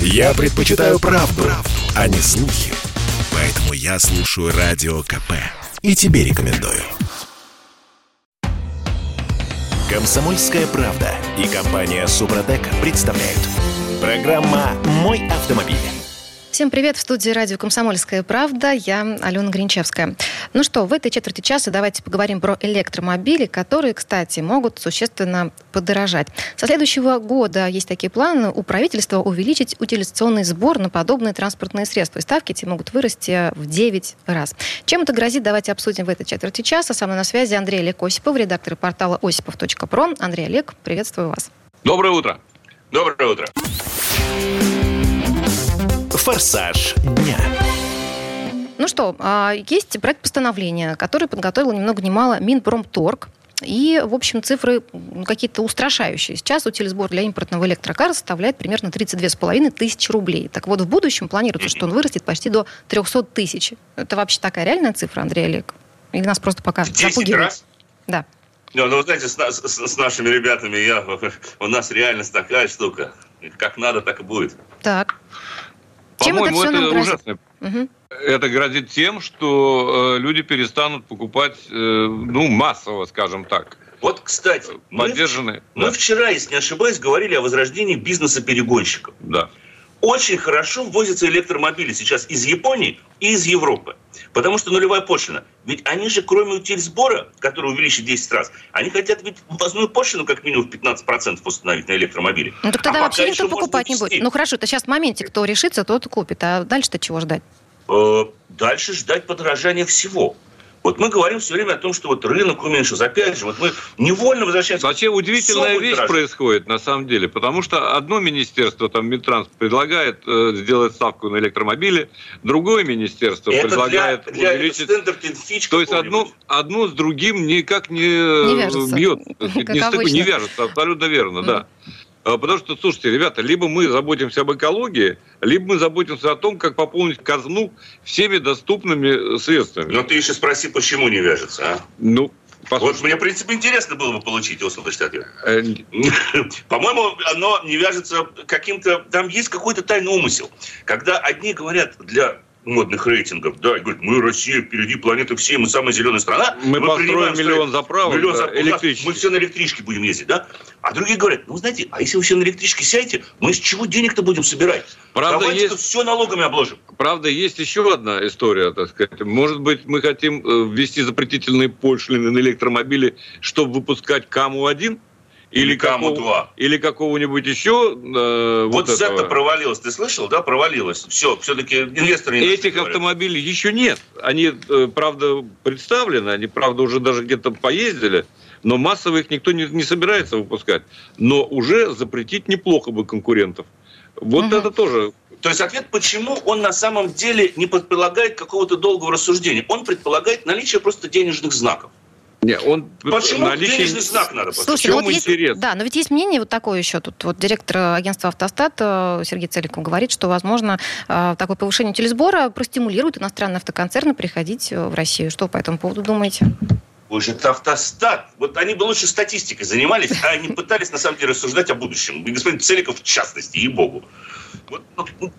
Я предпочитаю правду, правду, а не слухи. Поэтому я слушаю Радио КП. И тебе рекомендую. Комсомольская правда и компания Супротек представляют. Программа «Мой автомобиль». Всем привет! В студии радио «Комсомольская правда». Я Алена Гринчевская. Ну что, в этой четверти часа давайте поговорим про электромобили, которые, кстати, могут существенно подорожать. Со следующего года есть такие планы у правительства увеличить утилизационный сбор на подобные транспортные средства. И ставки эти могут вырасти в 9 раз. Чем это грозит, давайте обсудим в этой четверти часа. Со мной на связи Андрей Олег Осипов, редактор портала осипов.про. Андрей Олег, приветствую вас. Доброе утро. Доброе утро. Форсаж дня. Ну что, а, есть проект постановления, который подготовил ни много ни мало Минпромторг. И, в общем, цифры какие-то устрашающие. Сейчас утилизбор для импортного электрокара составляет примерно 32,5 тысячи рублей. Так вот, в будущем планируется, что он вырастет почти до 300 тысяч. Это вообще такая реальная цифра, Андрей Олег? Или нас просто пока В 10 запугивают? раз? Да. Ну, ну, вы знаете, с, с- с нашими ребятами я, у нас реальность такая штука. Как надо, так и будет. Так. Чем это По-моему, все это, грозит? ужасно. Мгм. Это грозит тем, что э, люди перестанут покупать, э, ну, массово, скажем так, Вот, кстати, мы, поддержанные. мы Да, вчера, если не ошибаюсь, говорили о возрождении бизнеса перегонщиков. да. Очень хорошо ввозятся электромобили сейчас из Японии и из Европы. Потому что нулевая пошлина. Ведь они же, кроме утильсбора, который увеличит 10 раз, они хотят ведь ввозную пошлину как минимум в 15% установить на электромобили. Ну так А тогда пока вообще никто покупать не будет. Ну хорошо, это сейчас в моменте, кто решится, тот купит. А дальше-то чего ждать? Э, дальше ждать подорожания всего. Вот мы говорим все время о том, что вот рынок уменьшился. Опять же, вот мы невольно возвращаемся. Вообще удивительная вещь дороже. происходит на самом деле, потому что одно министерство, там Минтранс, предлагает э, сделать ставку на электромобили, другое министерство Это предлагает для, для увеличить... То есть одно, одно с другим никак не, Не вяжется, бьет, не, не вяжется, абсолютно верно, да. А, Потому что, слушайте, ребята, либо мы заботимся об экологии, либо мы заботимся о том, как пополнить казну всеми доступными э, средствами. Но ты еще спроси, почему не вяжется, а? Ну, Вот послушайте, мне, в принципе, интересно было бы получить его услышать ответ. э, По-моему, оно не вяжется каким-то... Там есть какой-то тайный умысел. Когда одни говорят для модных рейтингов, да, и говорят, мы Россия впереди планеты всей, мы самая зеленая страна. Мы построим принимаем миллион заправок, миллион да, зап- у нас- электрических. Мы все на электричке будем ездить, да? А другие говорят, ну, знаете, а если вы все на электричке сядете, мы из чего денег-то будем собирать? Правда, Давайте есть- все налогами обложим. правда, есть еще одна история, так сказать. Может быть, мы хотим э, ввести запретительные пошлины на электромобили, чтобы выпускать КАМУ-1? Или, Или КАМУ-2. какого- или какого-нибудь еще э, Вот, вот провалилось, ты слышал, да? Провалилось. Все, все-таки инвесторы... не Этих говорят. автомобилей еще нет. Они, э, правда, представлены, они, правда, уже даже где-то поездили, но массово их никто не, не собирается выпускать. Но уже запретить неплохо бы конкурентов. Вот Мгм. это тоже. То есть ответ, почему он на самом деле не предполагает какого-то долгого рассуждения. Он предполагает наличие просто денежных знаков. Не, он Почему наличие- денежный знак надо В Слушайте, чем ну вот есть, интерес? да, но ведь есть мнение вот такое еще. Тут вот директор агентства «Автостат» э, Сергей Целиков говорит, что, возможно, э, такое повышение утилизбора простимулирует иностранные автоконцерны приходить э, в Россию. Что вы по этому поводу думаете? Ой, же это автостат. Вот они бы лучше статистикой занимались, а они пытались на самом деле рассуждать о будущем. И господин Целиков в частности, ей-богу. Вот, ну, ну,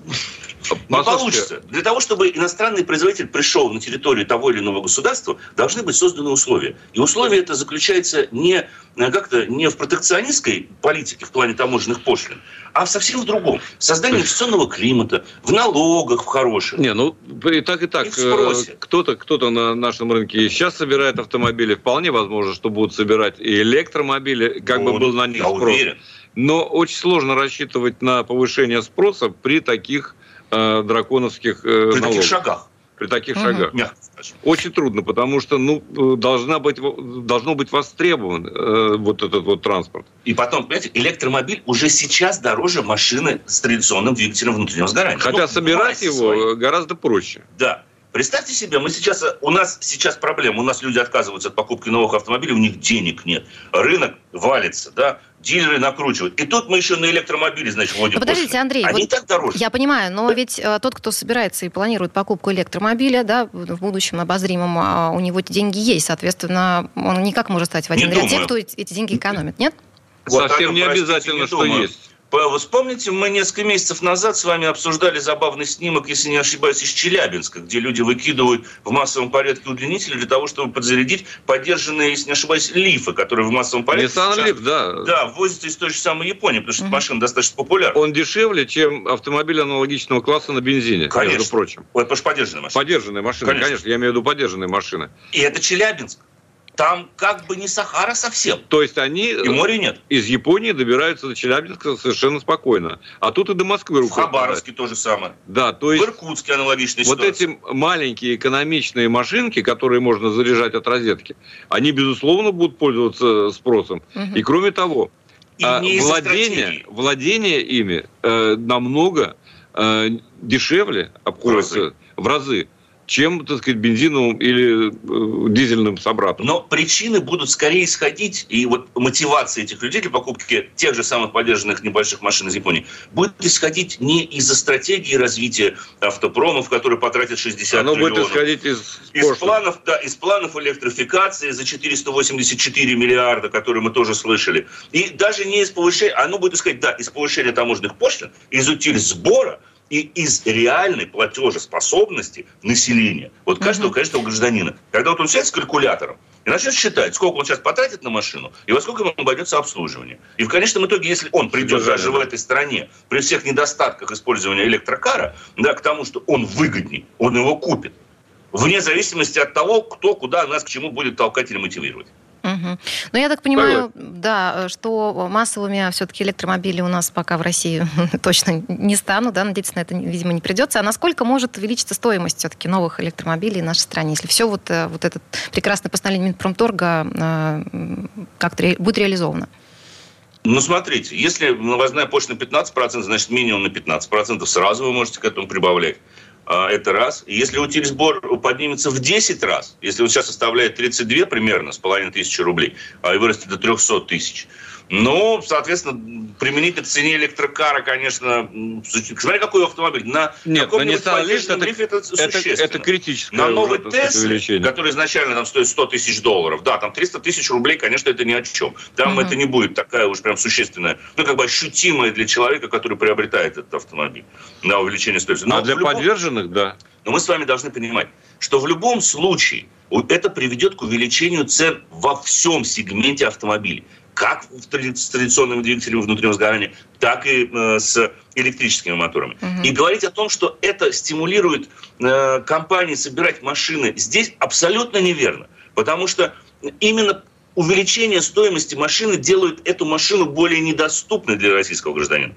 не Послушайте, получится. Для того, чтобы иностранный производитель пришел на территорию того или иного государства, должны быть созданы условия. И условие это заключается не э, как-то не в протекционистской политике в плане таможенных пошлин, а совсем в другом. В создании инвестиционного климата, в налогах в хороших. Не, ну и так и так. Э, Кто-то, кто-то на нашем рынке сейчас собирает автомобили. Вполне возможно, что будут собирать и электромобили, как бы Ну, был на них Я спрос. уверен. Но очень сложно рассчитывать на повышение спроса при таких э, драконовских э, При таких налогах. шагах, При таких Мгм. шагах. мягко скажем. Очень трудно, потому что ну, э, должна быть, должно быть востребован э, вот этот вот транспорт. И потом, понимаете, электромобиль уже сейчас дороже машины с традиционным двигателем внутреннего сгорания. Хотя Ну, собирать его своей. э, гораздо проще. Да. Представьте себе, мы сейчас, у нас сейчас проблема, у нас люди отказываются от покупки новых автомобилей, у них денег нет. Рынок валится, да, дилеры накручивают. И тут мы еще на электромобили, значит, вводим Ну, подождите, пошлины. Андрей, Они вот так дороже. Я понимаю, но ведь э, тот, кто собирается и планирует покупку электромобиля, да, в будущем обозримом, а, у него эти деньги есть, соответственно, он никак может стать в один Не ряд тех, думаю. кто эти деньги экономит, нет? Вот, Совсем не простите, обязательно, не что думаю. есть. Вы вспомните, мы несколько месяцев назад с вами обсуждали забавный снимок, если не ошибаюсь, из Челябинска, где люди выкидывают в массовом порядке удлинители для того, чтобы подзарядить поддержанные, если не ошибаюсь, лифы, которые в массовом порядке... Nissan Leaf, да. Да, возятся из той же самой Японии, потому что mm-hmm. машина достаточно популярна. Он дешевле, чем автомобиль аналогичного класса на бензине, конечно. между прочим. Ой, потому что поддержанная машина. Поддержанная машина, конечно. конечно. Я имею в виду поддержанные машины. И это Челябинск там как бы не Сахара совсем. То есть они и моря нет. из Японии добираются до Челябинска совершенно спокойно. А тут и до Москвы В Хабаровске то же самое. Да, то есть... В Иркутске аналогичная Вот ситуация. эти маленькие экономичные машинки, которые можно заряжать от розетки, они, безусловно, будут пользоваться спросом. Угу. И кроме того, и не владение, владение ими э, намного э, дешевле обходится в разы. В разы чем, так сказать, бензиновым или э, дизельным собратом. Но причины будут скорее исходить, и вот мотивация этих людей для покупки тех же самых поддержанных небольших машин из Японии будет исходить не из-за стратегии развития автопромов, которые потратят 60 Оно триллионов. будет исходить из, из планов, да, из планов электрификации за 484 миллиарда, которые мы тоже слышали. И даже не из повышения, оно будет исходить, да, из повышения таможенных пошлин, из утиль сбора, и из реальной платежеспособности населения, вот каждого, uh-huh. каждого гражданина. Когда вот он сядет с калькулятором и начнет считать, сколько он сейчас потратит на машину и во сколько ему обойдется обслуживание. И в конечном итоге, если он придет даже в этой стране, при всех недостатках использования электрокара, да, к тому, что он выгодней, он его купит. Вне зависимости от того, кто куда нас к чему будет толкать или мотивировать. Угу. Ну, я так понимаю, Давай. да, что массовыми все-таки электромобили у нас пока в России точно не станут, да, надеяться на это, видимо, не придется. А насколько может увеличиться стоимость все-таки новых электромобилей в нашей стране, если все вот, э, вот это прекрасное постановление Минпромторга э, как-то будет реализовано? Ну, смотрите, если новозная почта на 15%, значит, минимум на 15% сразу вы можете к этому прибавлять. А, это раз. Если утилизбор поднимется в 10 раз, если он сейчас составляет 32 примерно, с половиной тысячи рублей, а вырастет до 300 тысяч, ну, соответственно, применить к цене электрокара, конечно, смотри, какой автомобиль. На Нет, на Nissan Leaf это, это, это, это критическое На новый Tesla, который изначально там стоит 100 тысяч долларов, да, там 300 тысяч рублей, конечно, это ни о чем. Там mm-hmm. это не будет такая уж прям существенная, ну, как бы ощутимая для человека, который приобретает этот автомобиль на увеличение стоимости. Но а для любом... подверженных, да. Но мы с вами должны понимать, что в любом случае это приведет к увеличению цен во всем сегменте автомобилей как с традиционными двигателями внутреннего сгорания, так и э, с электрическими моторами. Угу. И говорить о том, что это стимулирует э, компании собирать машины, здесь абсолютно неверно. Потому что именно увеличение стоимости машины делает эту машину более недоступной для российского гражданина.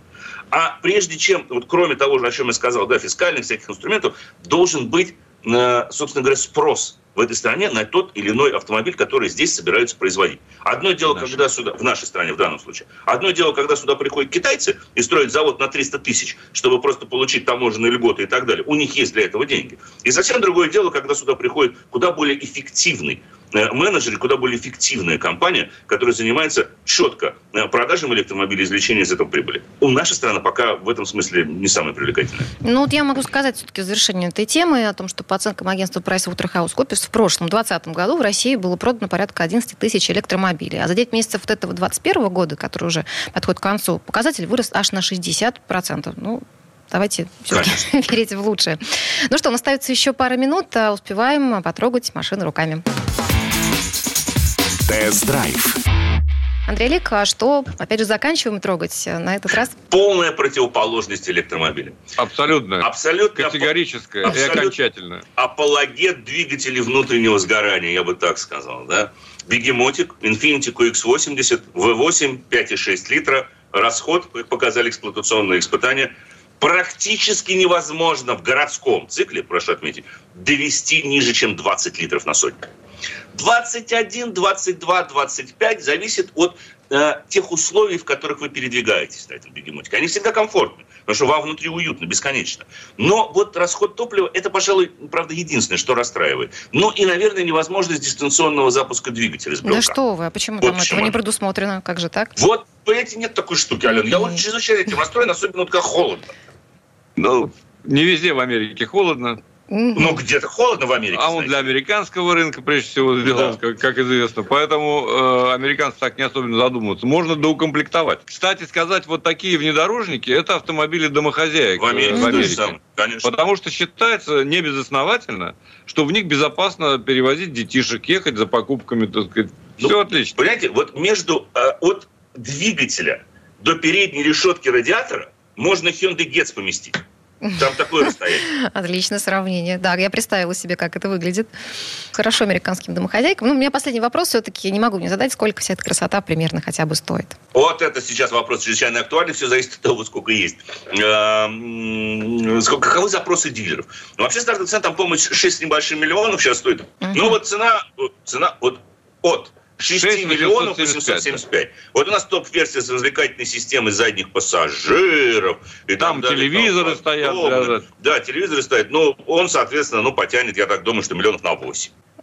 А прежде чем, вот кроме того, о чем я сказал, да, фискальных всяких инструментов, должен быть, э, собственно говоря, спрос в этой стране на тот или иной автомобиль, который здесь собираются производить. Одно дело, в когда сюда, в нашей стране в данном случае, одно дело, когда сюда приходят китайцы и строят завод на 300 тысяч, чтобы просто получить таможенные льготы и так далее. У них есть для этого деньги. И совсем другое дело, когда сюда приходит куда более эффективный Э, менеджеры, куда более эффективная компания, которая занимается четко э, продажами электромобилей, извлечением из этого прибыли. У наша страна пока в этом смысле не самая привлекательная. Ну вот я могу сказать все-таки в завершении этой темы о том, что по оценкам агентства PricewaterhouseCoopers в прошлом, 2020 году в России было продано порядка 11 тысяч электромобилей. А за 9 месяцев вот этого 2021 года, который уже подходит к концу, показатель вырос аж на 60%. Ну, Давайте все-таки верить в лучшее. Ну что, у нас остается еще пара минут, а успеваем потрогать машины руками. Тест-драйв. Андрей Лик, а что, опять же, заканчиваем трогать на этот раз? Полная противоположность электромобиля. Абсолютно. Абсолютно. Категорическая абсолютно, и окончательная. Апологет двигателей внутреннего сгорания, я бы так сказал. Да? Бегемотик, Infiniti QX80, V8, 5,6 литра. Расход, как показали эксплуатационные испытания, практически невозможно в городском цикле, прошу отметить, довести ниже, чем 20 литров на сотню. 21, 22, 25 зависит от э, тех условий, в которых вы передвигаетесь на этом бегемотике. Они всегда комфортны, потому что вам внутри уютно, бесконечно. Но вот расход топлива, это, пожалуй, правда, единственное, что расстраивает. Ну и, наверное, невозможность дистанционного запуска двигателя с брелка. Да что вы, а почему вот там почему. этого не предусмотрено? Как же так? Вот, понимаете, нет такой штуки, Алена. Я вот чрезвычайно этим расстроен, особенно вот как холодно. Ну, не везде в Америке холодно. Ну, где-то холодно в Америке. А он для американского рынка, прежде всего, сделан, как, как известно. Поэтому э, американцы так не особенно задумываются. Можно доукомплектовать. Кстати сказать, вот такие внедорожники – это автомобили домохозяек. В Америке, в Америке. сам, конечно. Потому что считается небезосновательно, что в них безопасно перевозить детишек, ехать за покупками, так сказать. Ну, Все отлично. Понимаете, вот между э, от двигателя до передней решетки радиатора можно Hyundai Getz поместить. Там такое расстояние. Отличное сравнение. Да, я представила себе, как это выглядит. Хорошо американским домохозяйкам. Ну, у меня последний вопрос все-таки не могу не задать, сколько вся эта красота примерно хотя бы стоит. Вот это сейчас вопрос чрезвычайно актуальный. Все зависит от того, сколько есть. Эм, Сколько, каковы запросы дилеров. Ну, вообще стартовая цена, там, по-моему, 6 с небольшим миллионов сейчас стоит. Но вот цена, цена вот от 6 6 миллионов 875. 875. Вот у нас топ-версия с развлекательной системой задних пассажиров. И Там далее, телевизоры там стоят удобно. для- Да, телевизоры стоят. Ну, он, соответственно, ну, потянет, я так думаю, что миллионов на 8.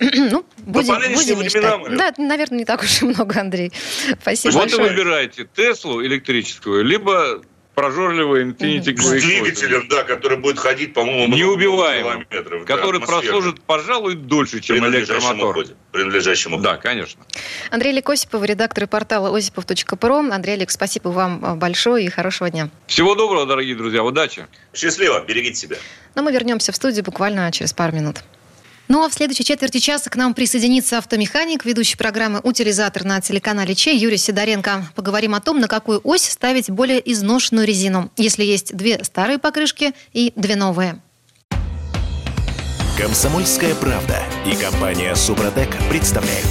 ну, будем, будем временам, мечтать. Да, наверное, не так уж и много, Андрей. Спасибо Вот и большое. выбираете Теслу электрическую, либо прожорливый Infiniti С QX80. двигателем, да, который будет ходить, по-моему, много Неубиваемым, километров. который прослужит, пожалуй, дольше, чем электромотор. уходе. При надлежащем уходе. Да, конечно. Андрей Олег Осипов, редактор портала осипов.про. Андрей Олег, спасибо вам а, большое и хорошего дня. Всего доброго, дорогие друзья. Удачи. Счастливо, берегите себя. Но мы вернемся в студию буквально через пару минут. Ну а в следующей четверти часа к нам присоединится автомеханик, ведущий программы «Утилизатор» на телеканале Чей Юрий Сидоренко. Поговорим о том, на какую ось ставить более изношенную резину, если есть две старые покрышки и две новые. Комсомольская правда и компания Супротек представляют.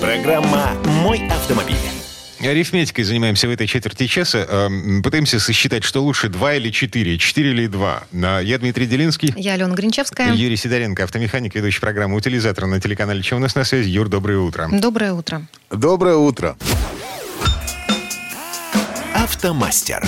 Программа «Мой автомобиль». Арифметикой занимаемся в этой четверти часа. Эм, Пытаемся сосчитать, что лучше, два или четыре, четыре или два. Я Дмитрий Делинский. Я Алена Гринчевская. Юрий Сидоренко, автомеханик, ведущий программы «Утилизатор» на телеканале «Чем у нас на связи?» Юр, доброе утро. Доброе утро. Доброе утро. Автомастер.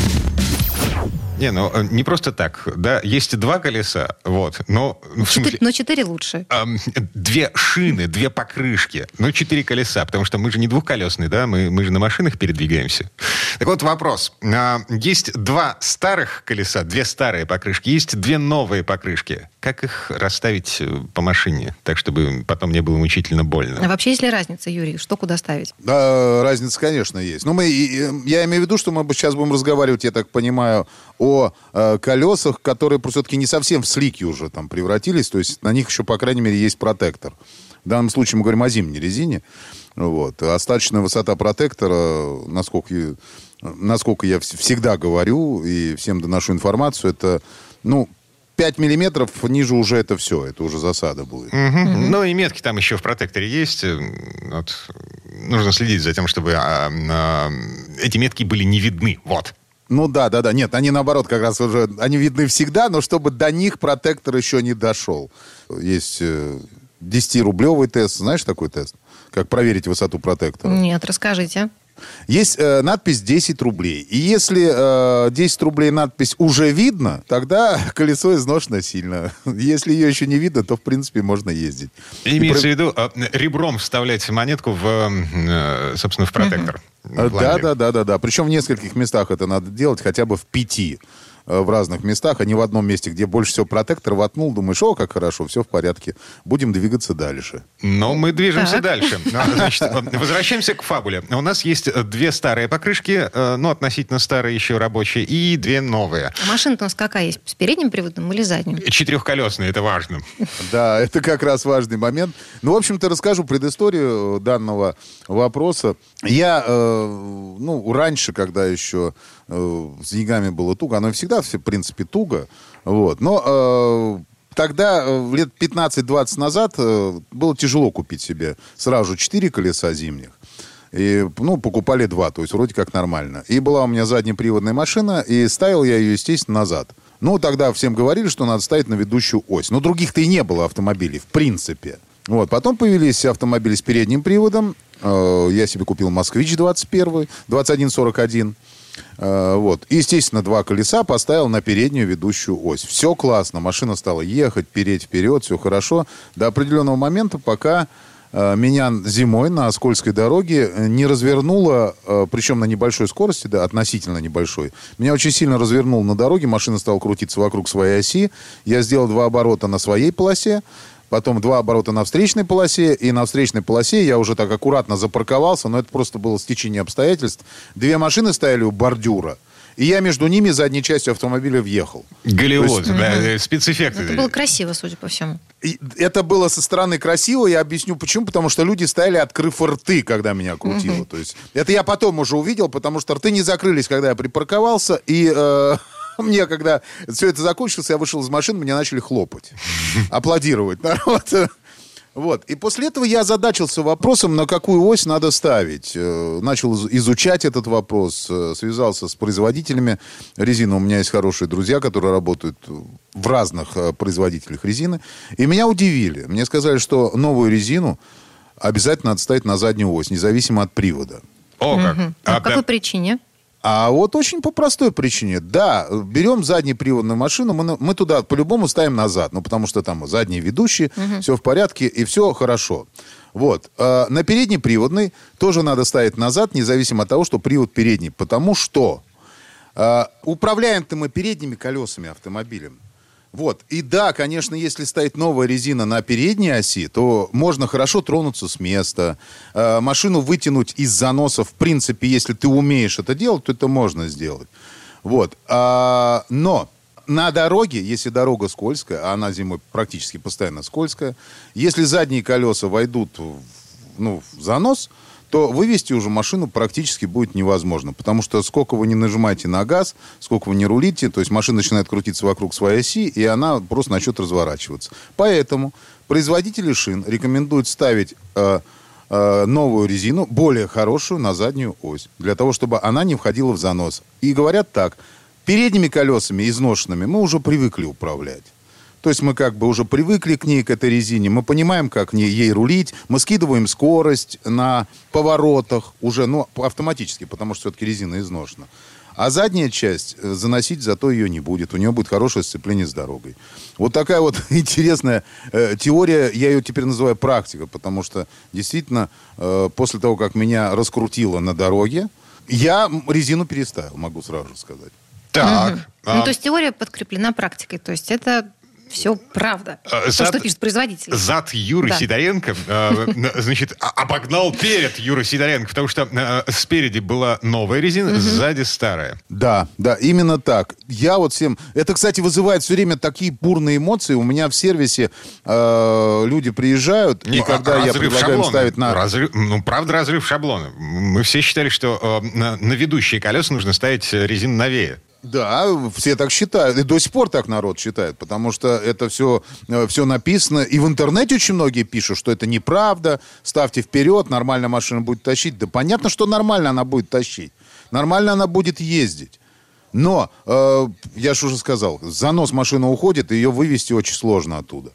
Не, ну э, не просто так. Да, есть два колеса, вот, но... ну, Четыре- смысле, но четыре лучше. Ам, две шины, две покрышки, ну, четыре колеса, потому что мы же не двухколесные, да, мы, мы же на машинах передвигаемся. Так вот, вопрос. А, Есть два старых колеса, две старые покрышки, есть две новые покрышки. Как их расставить э, по машине, так, чтобы потом не было мучительно А больно? вообще, есть ли разница, Юрий? Что куда ставить? Да, разница, конечно, есть. Но мы, и- и- я имею в виду, что мы сейчас будем разговаривать, я так понимаю, о э, колесах, которые все-таки не совсем в слики уже там превратились. То есть на них еще, по крайней мере, есть протектор. В данном случае мы говорим о зимней резине. Вот. Остаточная высота протектора, насколько, я- насколько я вс- всегда говорю и всем доношу информацию, это, ну, 5 миллиметров ниже уже это все, это уже засада будет. Мгм. Ну и метки там еще в протекторе есть. Э, Вот. Нужно следить за тем, чтобы а, а, эти метки были не видны. Вот. Ну да, да, да. Нет, они наоборот как раз уже, они видны всегда, но чтобы до них протектор еще не дошел. Есть э, 10-рублевый тест. Знаешь такой тест? Как проверить высоту протектора? Нет, расскажите. Есть э, надпись 10 рублей. И если э, 10 рублей надпись уже видно, тогда колесо изношено сильно. Если ее еще не видно, то в принципе можно ездить. И Имеется про- в виду а, ребром вставлять монетку в, э, собственно, в протектор. Э, В Да, да, да, да, да. Причем в нескольких местах это надо делать, хотя бы в пяти э, в разных местах, а не в одном месте, где больше всего протектор воткнул, думаешь, о, как хорошо, все в порядке, будем двигаться дальше. Но мы движемся Так. дальше. Ну, Значит, э, возвращаемся к фабуле. У нас есть э, две старые покрышки, э, ну, относительно старые еще рабочие, и две новые. А машина-то у нас какая есть? С передним приводом или задним? Четырехколесные, это важно. Да, это как раз важный момент. Ну, в общем-то, расскажу предысторию данного вопроса. Я, э, ну, раньше, когда еще э, с деньгами было туго, оно всегда, в принципе, туго, вот, но... э, Тогда, э, лет 15-20 назад, э, было тяжело купить себе сразу же 4 колеса зимних. И, ну, покупали два, то есть вроде как нормально. И была у меня заднеприводная машина, и ставил я ее, естественно, назад. Ну, тогда всем говорили, что надо ставить на ведущую ось. Но других-то и не было автомобилей, в принципе. Вот, потом появились автомобили с передним приводом. Э, Я себе купил «Москвич» 21, 2141. Э, Вот. И, естественно, два колеса поставил на переднюю ведущую ось. Все классно. Машина стала ехать, переть вперед, все хорошо. До определенного момента, пока э, меня зимой на скользкой дороге не развернуло, э, причем на небольшой скорости, да, относительно небольшой. Меня очень сильно развернуло на дороге, машина стала крутиться вокруг своей оси. Я сделал два оборота на своей полосе, потом два оборота на встречной полосе, и на встречной полосе я уже так аккуратно запарковался, но это просто было стечение обстоятельств. Две машины стояли у бордюра, и я между ними задней частью автомобиля въехал. Голливуд, есть- да, спецэффекты. Это было красиво, судя по всему. И это было со стороны красиво, я объясню почему. Потому что люди стояли, открыв рты, когда меня крутило. То есть это я потом уже увидел, потому что рты не закрылись, когда я припарковался. И э, мне, когда все это закончилось, я вышел из машины, меня начали хлопать, аплодировать народ. Вот. И после этого я озадачился вопросом, на какую ось надо ставить. Э, Начал из- изучать этот вопрос, э, связался с производителями резины. У меня есть хорошие друзья, которые работают в разных э, производителях резины. И меня удивили. Мне сказали, что новую резину обязательно надо ставить на заднюю ось, независимо от привода. О, как. А А, по какой причине? А вот очень по простой причине. Да, берем заднеприводную машину, мы, мы туда по-любому ставим назад. Ну, потому что там задние ведущие, все в порядке, и все хорошо. Вот. А на переднеприводный тоже надо ставить назад, независимо от того, что привод передний. Потому что а, управляем-то мы передними колесами автомобилем. Вот. И да, конечно, если стоит новая резина на передней оси, то можно хорошо тронуться с места, э, машину вытянуть из заноса. В принципе, если ты умеешь это делать, то это можно сделать. Вот. А, но на дороге, если дорога скользкая, а она зимой практически постоянно скользкая, если задние колеса войдут в, ну, в занос, то вывести уже машину практически будет невозможно. Потому что сколько вы не нажимаете на газ, сколько вы не рулите, то есть машина начинает крутиться вокруг своей оси, и она просто начнет разворачиваться. Поэтому производители шин рекомендуют ставить э, э, новую резину, более хорошую, на заднюю ось. Для того, чтобы она не входила в занос. И говорят так, передними колесами изношенными мы уже привыкли управлять. То есть мы как бы уже привыкли к ней, к этой резине, мы понимаем, как не- ей рулить, мы скидываем скорость на поворотах уже, ну, автоматически, потому что все-таки резина изношена. А задняя часть, э, заносить зато ее не будет. У нее будет хорошее сцепление с дорогой. Вот такая вот интересная э, теория, я ее теперь называю практика, потому что действительно э, после того, как меня раскрутило на дороге, я резину переставил, могу сразу же сказать. Так. Ну, а, то есть теория подкреплена практикой. То есть это все правда. А, То, зад- что пишет производитель. Зад Юры Да. Сидоренко, э, значит, а- обогнал перед Юрой Сидоренко, потому что э, спереди была новая резина, сзади старая. Да, да, именно так. Я вот всем... Это, кстати, вызывает все время такие бурные эмоции. У меня в сервисе э, люди приезжают, и Ну, когда а я предлагаю шаблона. ставить на... Разрыв- ну, правда, разрыв шаблона. Мы все считали, что э, на, на ведущие колеса нужно ставить резину новее. Да, все так считают. И до сих пор так народ считает, потому что это все, все написано. И в интернете очень многие пишут, что это неправда. Ставьте вперед, нормально машина будет тащить. Да понятно, что нормально она будет тащить. Нормально она будет ездить. Но, э, я же уже сказал, занос машины уходит, ее вывести очень сложно оттуда.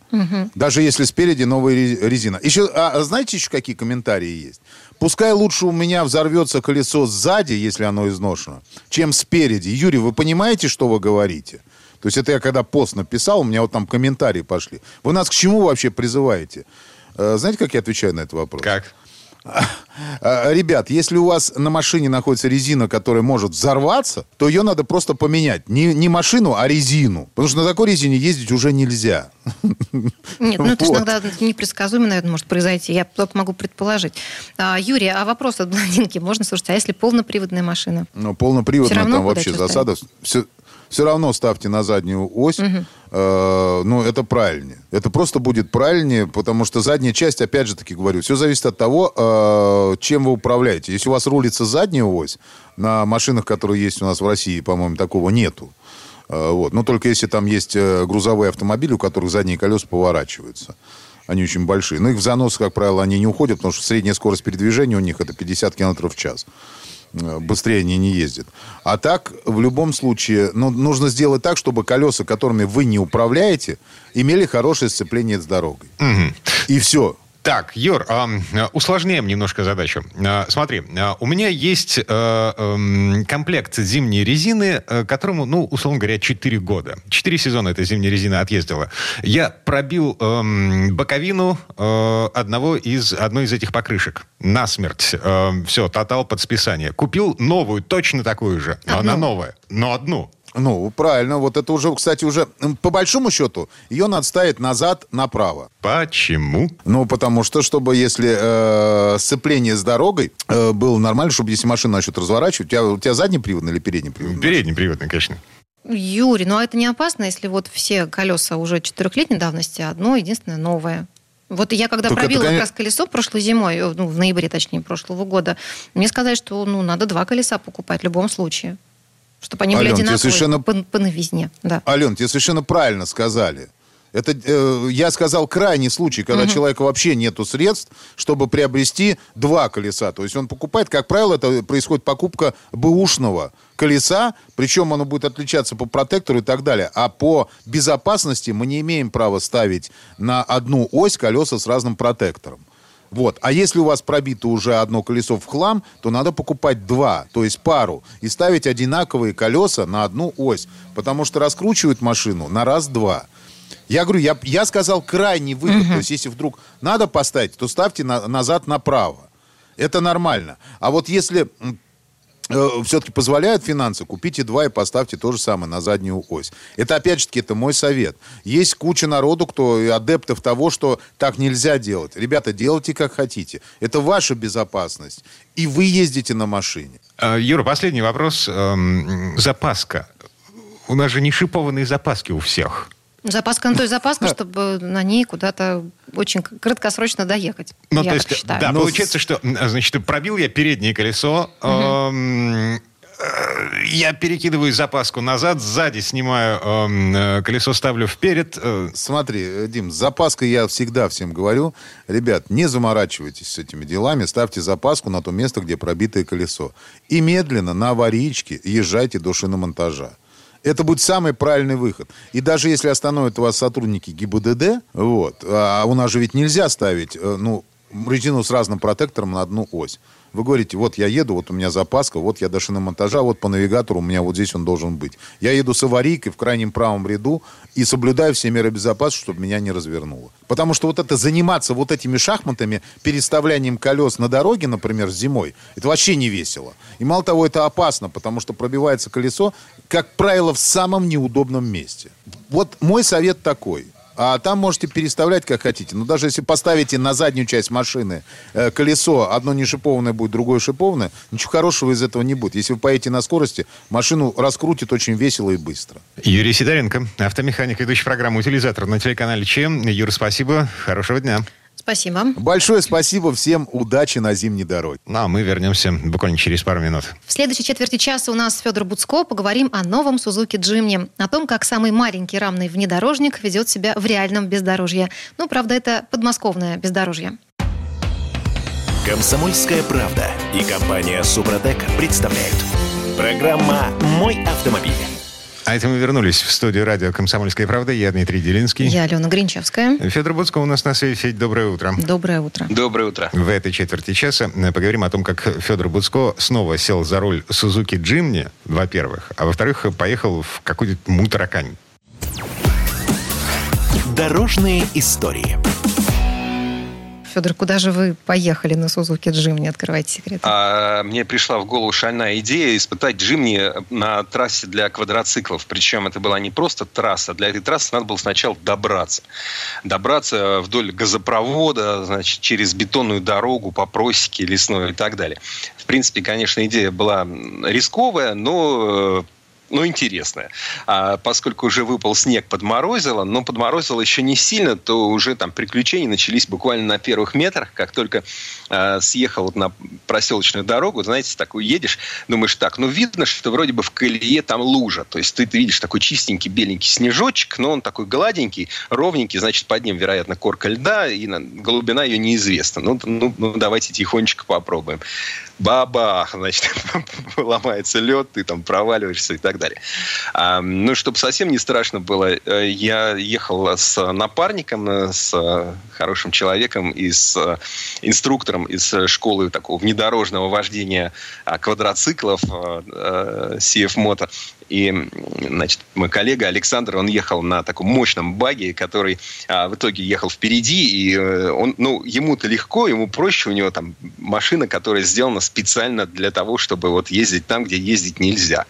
Даже если спереди новая ре- резина. Еще, а знаете еще какие комментарии есть? Пускай лучше у меня взорвется колесо сзади, если оно изношено, чем спереди. Юрий, вы понимаете, что вы говорите? То есть это я когда пост написал, у меня вот там комментарии пошли. Вы нас к чему вообще призываете? Э, знаете, как я отвечаю на этот вопрос? Как? А, Ребят, если у вас на машине находится резина, которая может взорваться, то ее надо просто поменять. Не, не машину, а резину. Потому что на такой резине ездить уже нельзя. Нет, ну это же иногда непредсказуемо, наверное, может произойти. Я только могу предположить. А, Юрий, а вопрос от блондинки можно слушать? А если полноприводная машина? Ну, полноприводная, там вообще засада. Все, все равно ставьте на заднюю ось. Э, ну, это правильнее. Это просто будет правильнее, потому что задняя часть, опять же таки говорю, все зависит от того, э, чем вы управляете. Если у вас рулится задняя ось, на машинах, которые есть у нас в России, по-моему, такого нету. Э, вот. Но только если там есть э, грузовые автомобили, у которых задние колеса поворачиваются. Они очень большие. Но их в занос, как правило, они не уходят, потому что средняя скорость передвижения у них это 50 км в час. Э, Быстрее они не ездят. А так, в любом случае, ну, нужно сделать так, чтобы колеса, которыми вы не управляете, имели хорошее сцепление с дорогой. И все. Так, Юр, э, усложняем немножко задачу. Э, смотри, э, у меня есть э, э, комплект зимней резины, которому, ну, условно говоря, 4 года. 4 сезона эта зимняя резина отъездила. Я пробил э, боковину одного из, одной из этих покрышек. Насмерть. Все, тотал под списание. Купил новую, точно такую же. Но она новая. Но одну. Ну, правильно. Вот это уже, кстати, уже по большому счету ее надо ставить назад направо. Почему? Ну, потому что, чтобы если э, сцепление с дорогой э, было нормально, чтобы если машина начнет разворачивать, у тебя, у тебя задний привод или передний привод? Передний приводный, конечно. Юрий, ну а это не опасно, если вот все колеса уже четырехлетней давности, а одно единственное новое? Вот я когда Только пробила это, как конечно- раз колесо прошлой зимой, э, ну, в ноябре, точнее, прошлого года, мне сказали, что ну, надо два колеса покупать в любом случае. Чтобы они Ален, тебе одинаковые совершенно- по, по новизне. Да. Ален, тебе совершенно правильно сказали. Это э, я сказал крайний случай, когда человека вообще нету средств, чтобы приобрести два колеса. То есть он покупает, как правило, это происходит покупка бэушного колеса, причем оно будет отличаться по протектору и так далее. А по безопасности мы не имеем права ставить на одну ось колеса с разным протектором. Вот. А если у вас пробито уже одно колесо в хлам, то надо покупать два, то есть пару, и ставить одинаковые колеса на одну ось, потому что раскручивают машину на раз-два. Я говорю, я, я сказал крайний выход, то есть если вдруг надо поставить, то ставьте на- назад направо. Это нормально. А вот если все-таки позволяют финансы, купите два и поставьте то же самое на заднюю ось. Это, опять же таки, это мой совет. Есть куча народу, кто и адептов того, что так нельзя делать. Ребята, делайте как хотите. Это ваша безопасность. И вы ездите на машине. Э, Юра, последний вопрос. Эм, Запаска. У нас же не шипованные запаски у всех. Запаска на той запаска, чтобы на ней куда-то очень краткосрочно доехать. Ну, я то так есть, считаю. да, Но получается, что, значит, пробил я переднее колесо, эм, э, я перекидываю запаску назад, сзади снимаю эм, э, колесо, ставлю вперед. э, Смотри, э, Дим, с запаской я всегда всем говорю. Ребят, не заморачивайтесь с этими делами, ставьте запаску на то место, где пробитое колесо. И медленно на аварийке езжайте до шиномонтажа. Это будет самый правильный выход. И даже если остановят вас сотрудники ГИБДД, вот, а у нас же ведь нельзя ставить, э, ну, резину с разным протектором на одну ось. Вы говорите, вот я еду, вот у меня запаска, вот я до шиномонтажа, вот по навигатору у меня вот здесь он должен быть. Я еду с аварийкой в крайнем правом ряду и соблюдаю все меры безопасности, чтобы меня не развернуло. Потому что вот это заниматься вот этими шахматами, переставлянием колес на дороге, например, зимой, это вообще не весело. И мало того, это опасно, потому что пробивается колесо, как правило, в самом неудобном месте. Вот мой совет такой – а там можете переставлять как хотите. Но даже если поставите на заднюю часть машины э, колесо, одно не шипованное будет, другое шипованное, ничего хорошего из этого не будет. Если вы поедете на скорости, машину раскрутит очень весело и быстро. Юрий Сидоренко, автомеханик, ведущий программу «Утилизатор» на телеканале ЧЕМ. Юра, спасибо, хорошего дня. Спасибо. Большое спасибо всем, удачи на зимней дороге. Ну, а мы вернемся буквально через пару минут. В следующей четверти часа у нас Федор Буцко. Поговорим о новом Сузуки Джимни. О том, как самый маленький рамный внедорожник ведет себя в реальном бездорожье. Ну, правда, это подмосковное бездорожье. Комсомольская правда и компания Супротек представляют. Программа «Мой автомобиль». А это мы вернулись в студию радио «Комсомольская правда». Я Дмитрий Делинский. Я Алена Гринчевская. Федор Буцко у нас на связи. Федь, доброе утро. Доброе утро. Доброе утро. В этой четверти часа поговорим о том, как Федор Буцко снова сел за руль Сузуки Джимни, во-первых, а во-вторых, поехал в какую-то мутаракань. Дорожные истории. Федор, куда же вы поехали на Сузуки Джимни? Открывайте секрет. А, мне пришла в голову шальная идея испытать Джимни на трассе для квадроциклов. Причем это была не просто трасса. Для этой трассы надо было сначала добраться. Добраться вдоль газопровода, значит, через бетонную дорогу по просеке лесной и так далее. В принципе, конечно, идея была рисковая, но но интересная. А поскольку уже выпал снег, подморозило, но подморозило еще не сильно, то уже там приключения начались буквально на первых метрах. Как только э, съехал на проселочную дорогу, знаете, такой едешь, думаешь, так, ну видно, что вроде бы в колее там лужа. То есть ты, ты видишь такой чистенький беленький снежочек, но он такой гладенький, ровненький, значит, под ним, вероятно, корка льда, и глубина ее неизвестна. Ну, ну, ну давайте тихонечко попробуем. Бабах, значит, ломается лед, ты там проваливаешься и так далее. А, ну, чтобы совсем не страшно было, э, я ехал с напарником, э, с хорошим человеком и с э, инструктором из школы такого внедорожного вождения а, квадроциклов CF Moto. И, значит, мой коллега Александр, он ехал на таком мощном баге, который а, в итоге ехал впереди, и он, ну, ему-то легко, ему проще, у него там машина, которая сделана специально для того, чтобы вот ездить там, где ездить нельзя.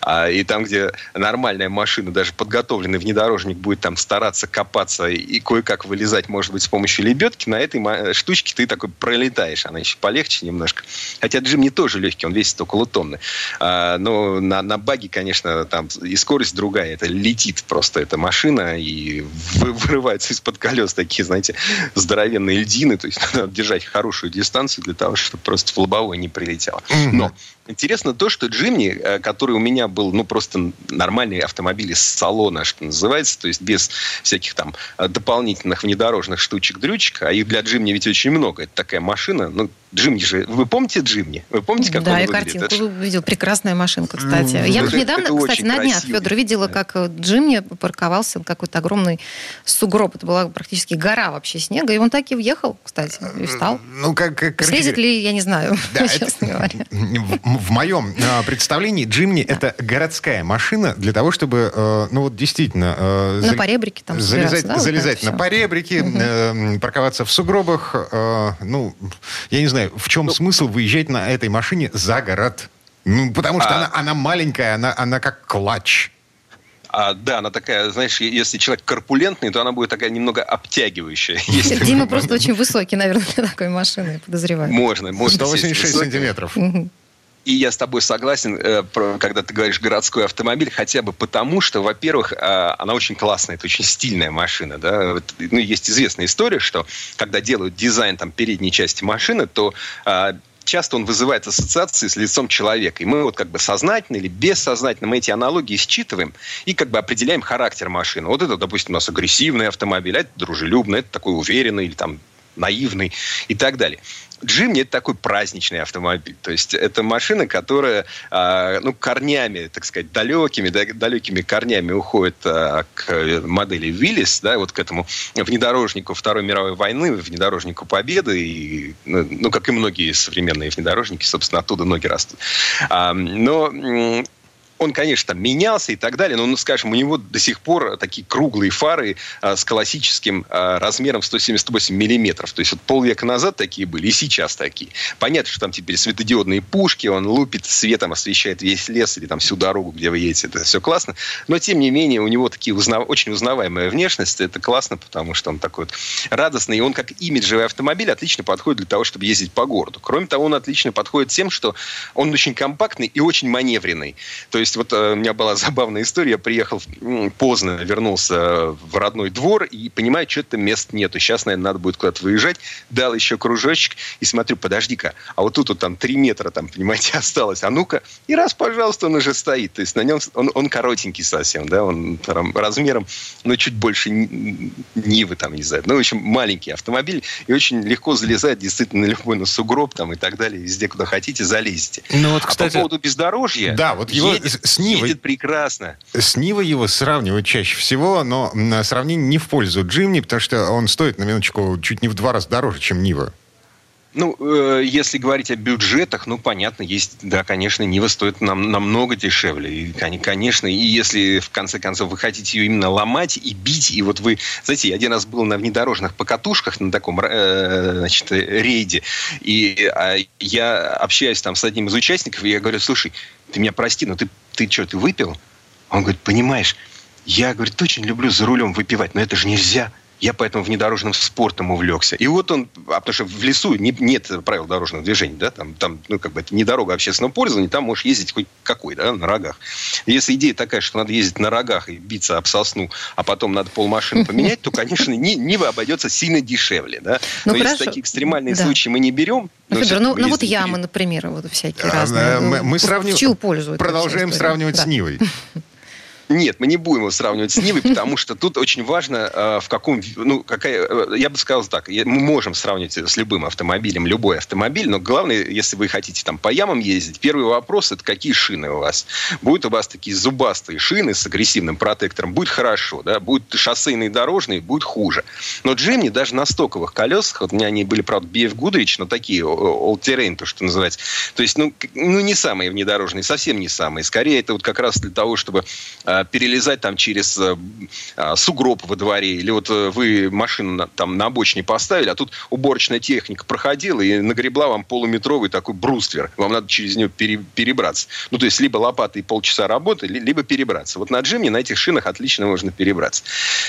А, и там, где нормальная машина, даже подготовленный внедорожник будет там стараться копаться и кое-как вылезать, может быть, с помощью лебедки, на этой штучке ты такой пролетаешь. Она еще полегче немножко. Хотя джим не тоже легкий, он весит около тонны. А, но на, на баге, конечно, там и скорость другая. Это летит просто эта машина и вырывается из-под колес такие, знаете, здоровенные льдины. То есть надо держать хорошую дистанцию для того, чтобы просто в лобовой не прилетело. Но Интересно то, что Джимни, э, который у меня был, ну, просто нормальный автомобиль из салона, что называется, то есть без всяких там э, дополнительных внедорожных штучек-дрючек, а их для Джимни ведь очень много. Это такая машина, ну, Джимни же... Вы помните Джимни? Вы помните, как да, он я выглядит? картинку это... видел. Прекрасная машинка, кстати. Mm, я это, недавно, это кстати, на днях, красивый. Федор, видела, как э, Джимни парковался какой-то огромный сугроб. Это была практически гора вообще снега. И он так и въехал, кстати, и встал. Ну, как... как Слезет ли, я не знаю, да, честно это... говоря в моем э, представлении Джимни это городская машина для того, чтобы, э, ну вот действительно... Э, на поребрике там залезать, да, залезать вот на поребрики, угу. э, парковаться в сугробах. Э, ну, я не знаю, в чем ну, смысл выезжать на этой машине за город? Ну, потому что а... она, она маленькая, она, она как клатч. А, да, она такая, знаешь, если человек корпулентный, то она будет такая немного обтягивающая. Дима просто очень высокий, наверное, для такой машины, подозреваю. Можно, можно. 186 сантиметров. И я с тобой согласен, э, когда ты говоришь городской автомобиль, хотя бы потому, что, во-первых, э, она очень классная, это очень стильная машина. Да? Ну, есть известная история, что когда делают дизайн там, передней части машины, то э, часто он вызывает ассоциации с лицом человека. И мы вот как бы сознательно или бессознательно мы эти аналогии считываем и как бы определяем характер машины. Вот это, допустим, у нас агрессивный автомобиль, а это дружелюбный, это такой уверенный или там наивный и так далее. Джимни это такой праздничный автомобиль. То есть это машина, которая э, ну, корнями, так сказать, далекими, да, далекими корнями уходит э, к модели Willys, да, вот к этому внедорожнику Второй мировой войны, внедорожнику Победы, и, ну, ну как и многие современные внедорожники, собственно, оттуда ноги растут. А, но он, конечно, менялся и так далее, но, ну, скажем, у него до сих пор такие круглые фары а, с классическим а, размером 178 миллиметров. То есть вот полвека назад такие были, и сейчас такие. Понятно, что там теперь светодиодные пушки, он лупит светом, освещает весь лес или там всю дорогу, где вы едете. Это все классно. Но, тем не менее, у него такие узнав... очень узнаваемая внешность. Это классно, потому что он такой вот радостный. И он, как имиджевый автомобиль, отлично подходит для того, чтобы ездить по городу. Кроме того, он отлично подходит тем, что он очень компактный и очень маневренный. То есть есть вот э, у меня была забавная история. Я приехал поздно, вернулся в родной двор и понимаю, что-то мест нету. Сейчас, наверное, надо будет куда-то выезжать. Дал еще кружочек и смотрю, подожди-ка, а вот тут вот там три метра, там, понимаете, осталось. А ну-ка, и раз, пожалуйста, он уже стоит. То есть на нем он, он коротенький совсем, да, он там, размером, ну, чуть больше Нивы, там, не знаю. Ну, в общем, маленький автомобиль и очень легко залезает действительно на любой на сугроб там и так далее. Везде, куда хотите, залезете. Ну, вот, кстати, а по поводу бездорожья... Да, вот его едет с Нивой... Едет прекрасно. С Нивой его сравнивают чаще всего, но сравнение не в пользу Джимни, потому что он стоит, на минуточку, чуть не в два раза дороже, чем Нива. Ну, э, если говорить о бюджетах, ну, понятно, есть, да, конечно, Нива стоит нам намного дешевле. И, конечно, и если, в конце концов, вы хотите ее именно ломать и бить, и вот вы, знаете, я один раз был на внедорожных покатушках, на таком, э, значит, рейде, и э, я общаюсь там с одним из участников, и я говорю, слушай, ты меня прости, но ты, ты что, ты выпил? Он говорит, понимаешь, я, говорит, очень люблю за рулем выпивать, но это же нельзя. Я поэтому внедорожным спортом увлекся. И вот он, а потому что в лесу не, нет правил дорожного движения, да, там, там, ну, как бы это не дорога общественного пользования, там можешь ездить хоть какой, да, на рогах. Если идея такая, что надо ездить на рогах и биться об сосну, а потом надо полмашины поменять, то, конечно, Нива обойдется сильно дешевле, да. Ну, Но если такие экстремальные да. случаи мы не берем... Ну, Федор, ну, ну вот ямы, например, вот всякие а, разные. Мы, мы сравним... В чью пользу? Продолжаем сравнивать да. с Нивой. Нет, мы не будем его сравнивать с Нивой, потому что тут очень важно, э, в каком... Ну, какая... Э, я бы сказал так, мы можем сравнивать с любым автомобилем, любой автомобиль, но главное, если вы хотите там по ямам ездить, первый вопрос, это какие шины у вас. Будут у вас такие зубастые шины с агрессивным протектором, будет хорошо, да, будут шоссейные дорожные, будет хуже. Но Джимни даже на стоковых колесах, вот у меня они были, правда, BF Goodrich, но такие all terrain, то, что называется. То есть, ну, ну, не самые внедорожные, совсем не самые. Скорее, это вот как раз для того, чтобы э, перелезать там через э, э, сугроб во дворе, или вот э, вы машину там на обочине поставили, а тут уборочная техника проходила и нагребла вам полуметровый такой бруствер. Вам надо через него пере, перебраться. Ну, то есть, либо лопатой полчаса работы, либо перебраться. Вот на джимне на этих шинах отлично можно перебраться.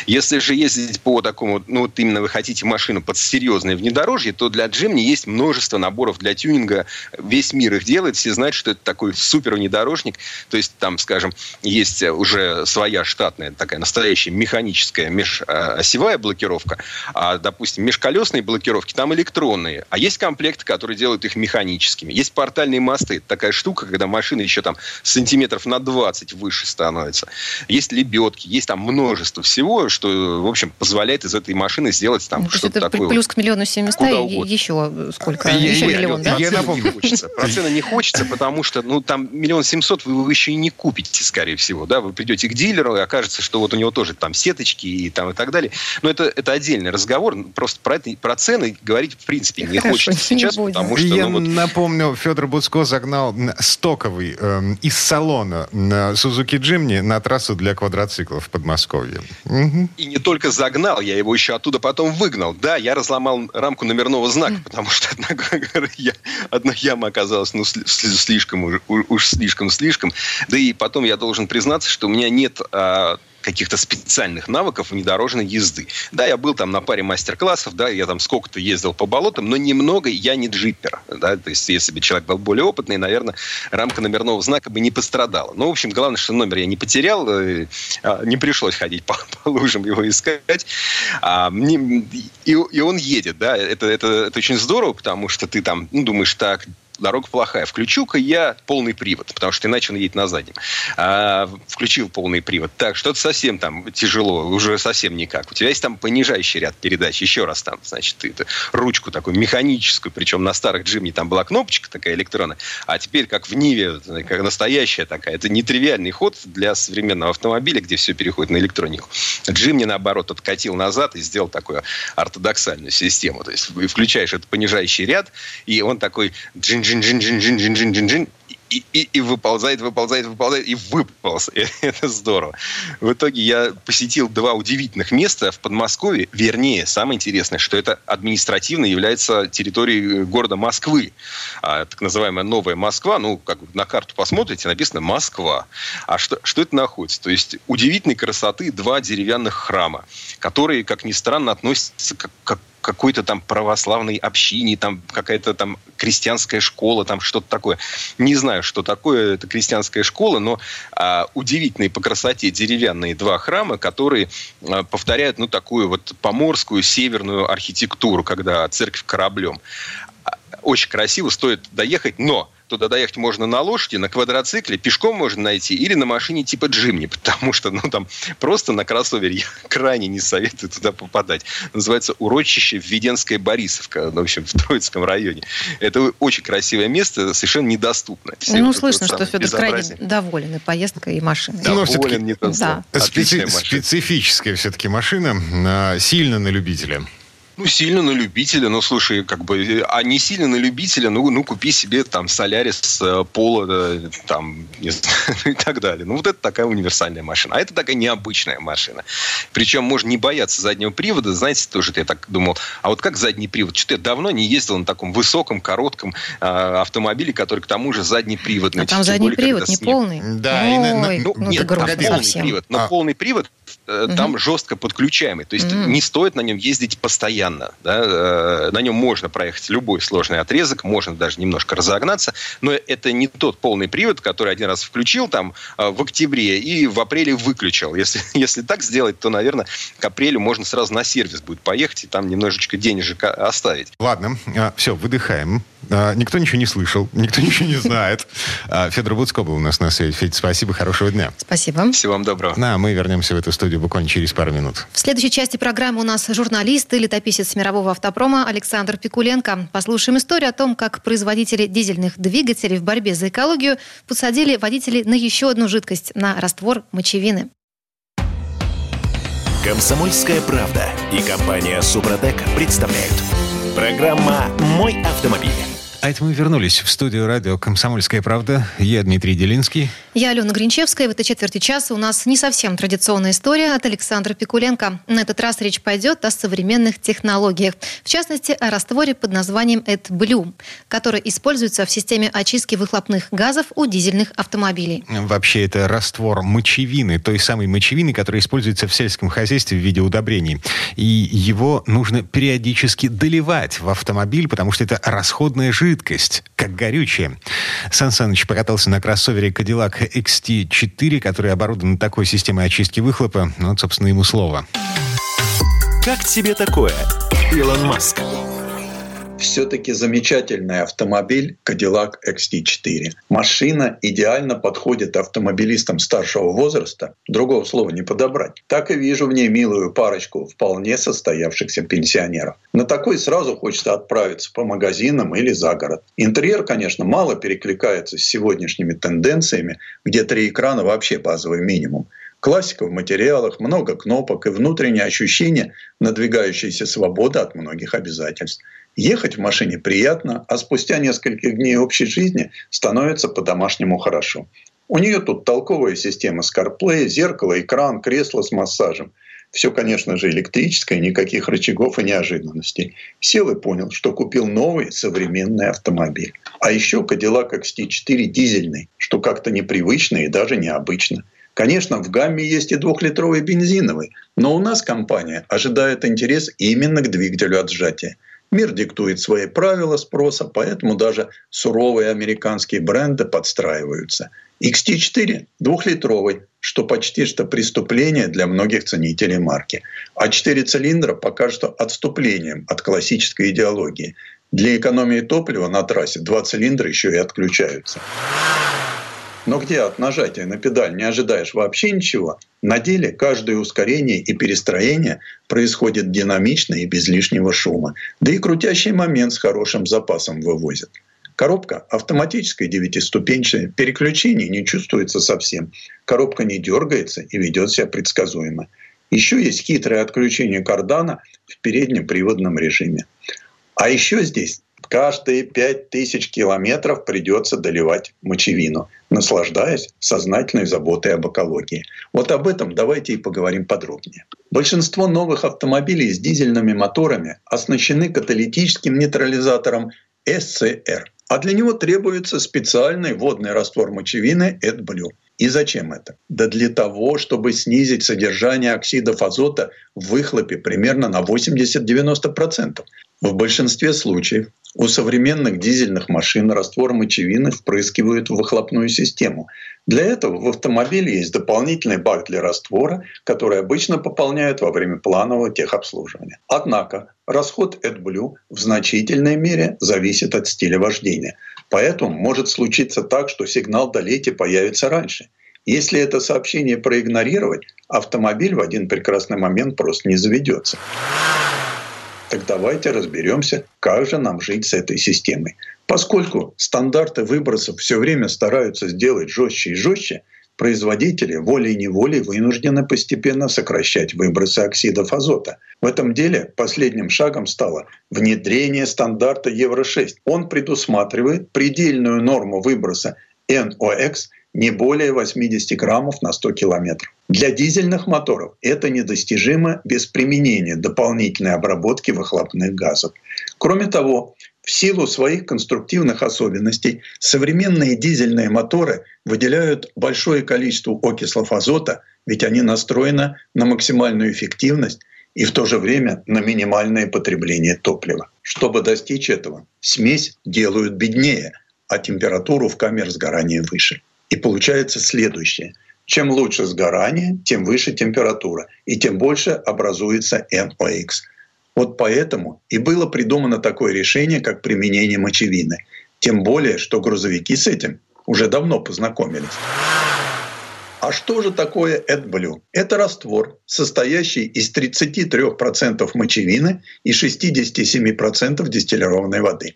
Если же ездить по такому, ну, вот именно вы хотите машину под серьезное внедорожье, то для джимни есть множество наборов для тюнинга. Весь мир их делает, все знают, что это такой супер внедорожник. То есть, там, скажем, есть уже своя штатная, такая настоящая механическая межосевая блокировка, а, допустим, межколесные блокировки там электронные, а есть комплекты, которые делают их механическими. Есть портальные мосты, такая штука, когда машина еще там сантиметров на 20 выше становится. Есть лебедки, есть там множество всего, что, в общем, позволяет из этой машины сделать там ну, что-то такое. Плюс к миллиону 700 еще сколько? Я, еще я, миллион, я, да? Я напомню. Не хочется. Процента не хочется, потому что, ну, там миллион семьсот вы, вы еще и не купите, скорее всего, да, вы придете к дилеру, и окажется, что вот у него тоже там сеточки и там и так далее. Но это, это отдельный разговор. Просто про, это, про цены говорить в принципе не Хорошо, хочется не сейчас, будем. потому что... Я ну, вот, напомню, Федор Буцко загнал стоковый э, из салона на Сузуки Джимни на трассу для квадроциклов в Подмосковье. Мгм. И не только загнал, я его еще оттуда потом выгнал. Да, я разломал рамку номерного знака, потому что одна, я- одна яма оказалась ну, сли- сли- слишком уж, слишком-слишком. Да и потом я должен признаться, что у меня нет а, каких-то специальных навыков внедорожной езды. Да, я был там на паре мастер-классов, да, я там сколько-то ездил по болотам, но немного я не джиппер. Да, то есть, если бы человек был более опытный, наверное, рамка номерного знака бы не пострадала. Ну, в общем, главное, что номер я не потерял, э, а, не пришлось ходить по, по лужам его искать. А, мне- и, и он едет, да, это, это, это очень здорово, потому что ты там ну, думаешь, так, дорога плохая. Включу-ка я полный привод, потому что иначе он едет на заднем. А, включил полный привод. Так, что-то совсем там тяжело, уже совсем никак. У тебя есть там понижающий ряд передач. Еще раз там, значит, ты это, ручку такую механическую, причем на старых Джимни там была кнопочка такая электронная, а теперь как в Ниве, как настоящая такая. Это нетривиальный ход для современного автомобиля, где все переходит на электронику. Джимни, наоборот, откатил назад и сделал такую ортодоксальную систему. То есть включаешь этот понижающий ряд, и он такой джин-джин-джин-джин-джин-джин-джин-джин, и, и, и выползает, выползает, выползает, и выполз. Это здорово. В итоге я посетил два удивительных места в Подмосковье. Вернее, самое интересное, что это административно является территорией города Москвы. А, так называемая Новая Москва, ну, как на карту посмотрите, написано Москва. А что, что это находится? То есть удивительной красоты два деревянных храма, которые, как ни странно, относятся к, к какой-то там православной общине, там какая-то там крестьянская школа, там что-то такое. Не знаю, что такое эта крестьянская школа, но а, удивительные по красоте деревянные два храма, которые а, повторяют, ну, такую вот поморскую северную архитектуру, когда церковь кораблем. А, Очень красиво, стоит доехать, но туда доехать можно на лошади, на квадроцикле, пешком можно найти или на машине типа Джимни, потому что, ну, там просто на кроссовере я крайне не советую туда попадать. Называется урочище Введенская Борисовка, ну, в общем, в Троицком районе. Это очень красивое место, совершенно недоступное. Все Ну, вот слышно, вот что Федор крайне безобразие. доволен и поездкой, и машиной. Доволен, не то Да. Специ- машина. специфическая все-таки машина, а, сильно на любителя. Ну, сильно на любителя, ну, слушай, как бы, а не сильно на любителя, ну, ну купи себе там Солярис, э, Пола, да, там, не знаю, и так далее. Ну, вот это такая универсальная машина. А это такая необычная машина. Причем можно не бояться заднего привода. Знаете, тоже я так думал, а вот как задний привод? Что-то я давно не ездил на таком высоком, коротком э, автомобиле, который к тому же задний привод. А там задний привод не полный. Да, и на- на- Ой, Ну, ну нет, там полный совсем. привод. Но А. полный привод угу. там жестко подключаемый. То есть угу. не стоит на нем ездить постоянно. Да? Э, на нем можно проехать любой сложный отрезок, можно даже немножко разогнаться, но это не тот полный привод, который один раз включил там в октябре и в апреле выключил. Если, если так сделать, то, наверное, к апрелю можно сразу на сервис будет поехать и там немножечко денежек оставить. Ладно, все, выдыхаем. Никто ничего не слышал, никто ничего не знает. Федор Буцко был у нас на связи. Федь, спасибо, хорошего дня. Спасибо. Всего вам доброго. Да, мы вернемся в эту студию буквально через пару минут. В следующей части программы у нас журналист и летописец мирового автопрома Александр Пикуленко. Послушаем историю о том, как производители дизельных двигателей в борьбе за экологию посадили водителей на еще одну жидкость, на раствор мочевины. Комсомольская правда и компания Супротек представляют. Программа «Мой автомобиль». А это мы вернулись в студию радио «Комсомольская правда». Я Дмитрий Делинский. Я Алена Гринчевская. В этой четверти часа у нас не совсем традиционная история от Александра Пикуленко. На этот раз речь пойдет о современных технологиях. В частности, о растворе под названием AdBlue, который используется в системе очистки выхлопных газов у дизельных автомобилей. Вообще, это раствор мочевины, той самой мочевины, которая используется в сельском хозяйстве в виде удобрений. И его нужно периодически доливать в автомобиль, потому что это расходная жидкость жидкость, как горючее. Сан Саныч покатался на кроссовере Cadillac XT4, который оборудован такой системой очистки выхлопа. Ну, вот, собственно, ему слово. Как тебе такое, Илон Маск? Все-таки замечательный автомобиль Cadillac XT4. Машина идеально подходит автомобилистам старшего возраста, другого слова не подобрать. Так и вижу в ней милую парочку вполне состоявшихся пенсионеров. На такой сразу хочется отправиться по магазинам или за город. Интерьер, конечно, мало перекликается с сегодняшними тенденциями, где три экрана вообще базовый минимум. Классика в материалах, много кнопок и внутреннее ощущение надвигающейся свободы от многих обязательств. Ехать в машине приятно, а спустя несколько дней общей жизни становится по-домашнему хорошо. У нее тут толковая система CarPlay, зеркало, экран, кресло с массажем. Все, конечно же, электрическое, никаких рычагов и неожиданностей. Сел и понял, что купил новый современный автомобиль. А еще Cadillac XT4 дизельный, что как-то непривычно и даже необычно. Конечно, в гамме есть и двухлитровый бензиновый, но у нас компания ожидает интерес именно к двигателю от сжатия. Мир диктует свои правила спроса, поэтому даже суровые американские бренды подстраиваются. XT4 двухлитровый, что почти что преступление для многих ценителей марки. А 4 цилиндра пока что отступлением от классической идеологии. Для экономии топлива на трассе два цилиндра еще и отключаются. Но где от нажатия на педаль не ожидаешь вообще ничего, на деле каждое ускорение и перестроение происходит динамично и без лишнего шума. Да и крутящий момент с хорошим запасом вывозят. Коробка автоматическая девятиступенчатая, переключение не чувствуется совсем. Коробка не дергается и ведет себя предсказуемо. Еще есть хитрое отключение кардана в переднем приводном режиме. А еще здесь каждые 5000 километров придется доливать мочевину, наслаждаясь сознательной заботой об экологии. Вот об этом давайте и поговорим подробнее. Большинство новых автомобилей с дизельными моторами оснащены каталитическим нейтрализатором SCR. А для него требуется специальный водный раствор мочевины AdBlue. И зачем это? Да для того, чтобы снизить содержание оксидов азота в выхлопе примерно на 80-90%. В большинстве случаев у современных дизельных машин раствор мочевины впрыскивают в выхлопную систему. Для этого в автомобиле есть дополнительный бак для раствора, который обычно пополняют во время планового техобслуживания. Однако расход AdBlue в значительной мере зависит от стиля вождения. Поэтому может случиться так, что сигнал «долейте» появится раньше. Если это сообщение проигнорировать, автомобиль в один прекрасный момент просто не заведется. Так давайте разберемся, как же нам жить с этой системой. Поскольку стандарты выбросов все время стараются сделать жестче и жестче, производители волей-неволей вынуждены постепенно сокращать выбросы оксидов азота. В этом деле последним шагом стало внедрение стандарта Евро-6. Он предусматривает предельную норму выброса NOx не более 80 граммов на 100 километров. Для дизельных моторов это недостижимо без применения дополнительной обработки выхлопных газов. Кроме того, В силу своих конструктивных особенностей современные дизельные моторы выделяют большое количество окислов азота, ведь они настроены на максимальную эффективность и в то же время на минимальное потребление топлива. Чтобы достичь этого, смесь делают беднее, а температуру в камере сгорания выше. И получается следующее. Чем лучше сгорание, тем выше температура, и тем больше образуется NOx – вот поэтому и было придумано такое решение, как применение мочевины. Тем более, что грузовики с этим уже давно познакомились. А что же такое AdBlue? Это раствор, состоящий из 33% мочевины и 67% дистиллированной воды.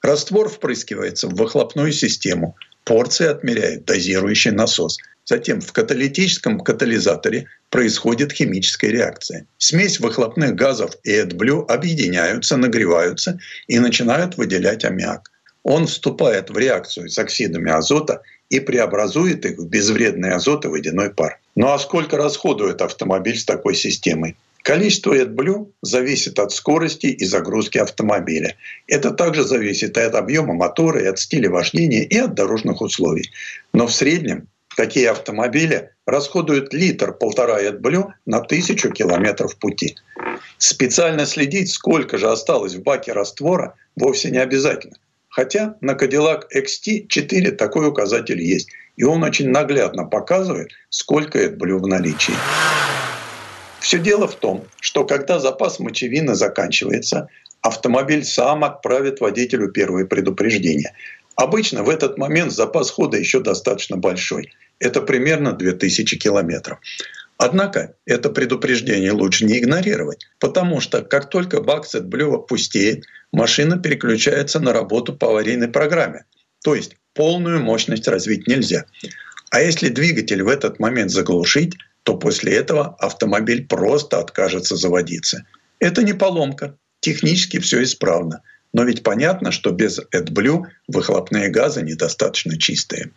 Раствор впрыскивается в выхлопную систему. Порции отмеряет дозирующий насос – Затем в каталитическом катализаторе происходит химическая реакция. Смесь выхлопных газов и AdBlue объединяются, нагреваются и начинают выделять аммиак. Он вступает в реакцию с оксидами азота и преобразует их в безвредный азот и водяной пар. Ну а сколько расходует автомобиль с такой системой? Количество AdBlue зависит от скорости и загрузки автомобиля. Это также зависит и от объема мотора, и от стиля вождения, и от дорожных условий. Но в среднем Такие автомобили расходуют литр-полтора AdBlue на тысячу километров пути. Специально следить, сколько же осталось в баке раствора, вовсе не обязательно. Хотя на Cadillac XT4 такой указатель есть. И он очень наглядно показывает, сколько AdBlue в наличии. Все дело в том, что когда запас мочевины заканчивается, автомобиль сам отправит водителю первое предупреждение. Обычно в этот момент запас хода еще достаточно большой. Это примерно 2000 километров. Однако это предупреждение лучше не игнорировать, потому что как только бак блюва пустеет, машина переключается на работу по аварийной программе. То есть полную мощность развить нельзя. А если двигатель в этот момент заглушить, то после этого автомобиль просто откажется заводиться. Это не поломка. Технически все исправно. Но ведь понятно, что без AdBlue выхлопные газы недостаточно чистые.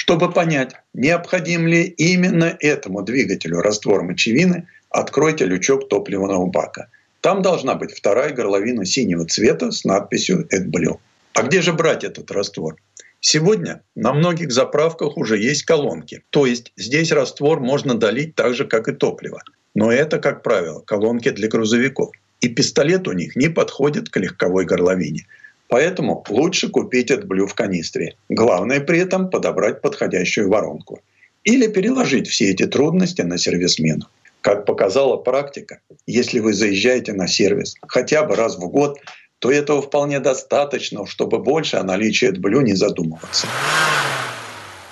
Чтобы понять, необходим ли именно этому двигателю раствор мочевины, откройте лючок топливного бака. Там должна быть вторая горловина синего цвета с надписью AdBlue. А где же брать этот раствор? Сегодня на многих заправках уже есть колонки. То есть здесь раствор можно долить так же, как и топливо. Но это, как правило, колонки для грузовиков и пистолет у них не подходит к легковой горловине. Поэтому лучше купить AdBlue в канистре. Главное при этом подобрать подходящую воронку. Или переложить все эти трудности на сервисмену. Как показала практика, если вы заезжаете на сервис хотя бы раз в год, то этого вполне достаточно, чтобы больше о наличии AdBlue не задумываться.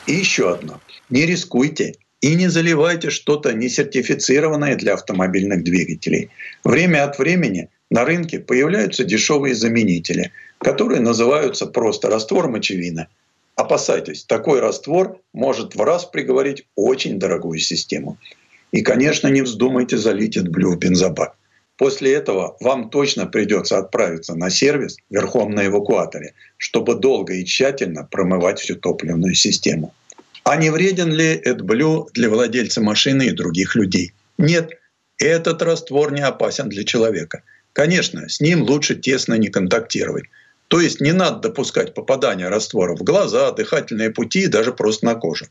И еще одно. Не рискуйте и не заливайте что-то несертифицированное для автомобильных двигателей. Время от времени на рынке появляются дешевые заменители, которые называются просто раствор мочевины. Опасайтесь, такой раствор может в раз приговорить очень дорогую систему. И, конечно, не вздумайте залить в бензобак. После этого вам точно придется отправиться на сервис верхом на эвакуаторе, чтобы долго и тщательно промывать всю топливную систему. А не вреден ли AdBlue для владельца машины и других людей? Нет, этот раствор не опасен для человека. Конечно, с ним лучше тесно не контактировать. То есть не надо допускать попадания раствора в глаза, дыхательные пути и даже просто на кожу.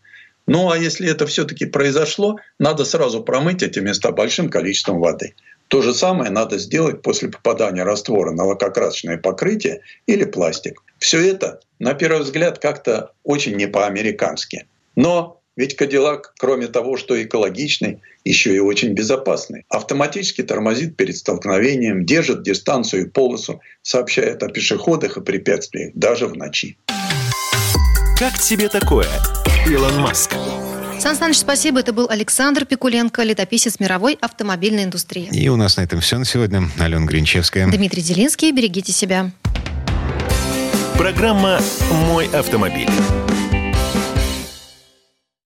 Ну а если это все-таки произошло, надо сразу промыть эти места большим количеством воды. То же самое надо сделать после попадания раствора на лакокрасочное покрытие или пластик. Все это, на первый взгляд, как-то очень не по-американски. Но ведь Кадиллак, кроме того, что экологичный, еще и очень безопасный. Автоматически тормозит перед столкновением, держит дистанцию и полосу, сообщает о пешеходах и препятствиях даже в ночи. Как тебе такое, Илон Маск? Сан Саныч, спасибо. Это был Александр Пикуленко, летописец мировой автомобильной индустрии. И у нас на этом все на сегодня. Алена Гринчевская. Дмитрий Делинский. Берегите себя. Программа «Мой автомобиль».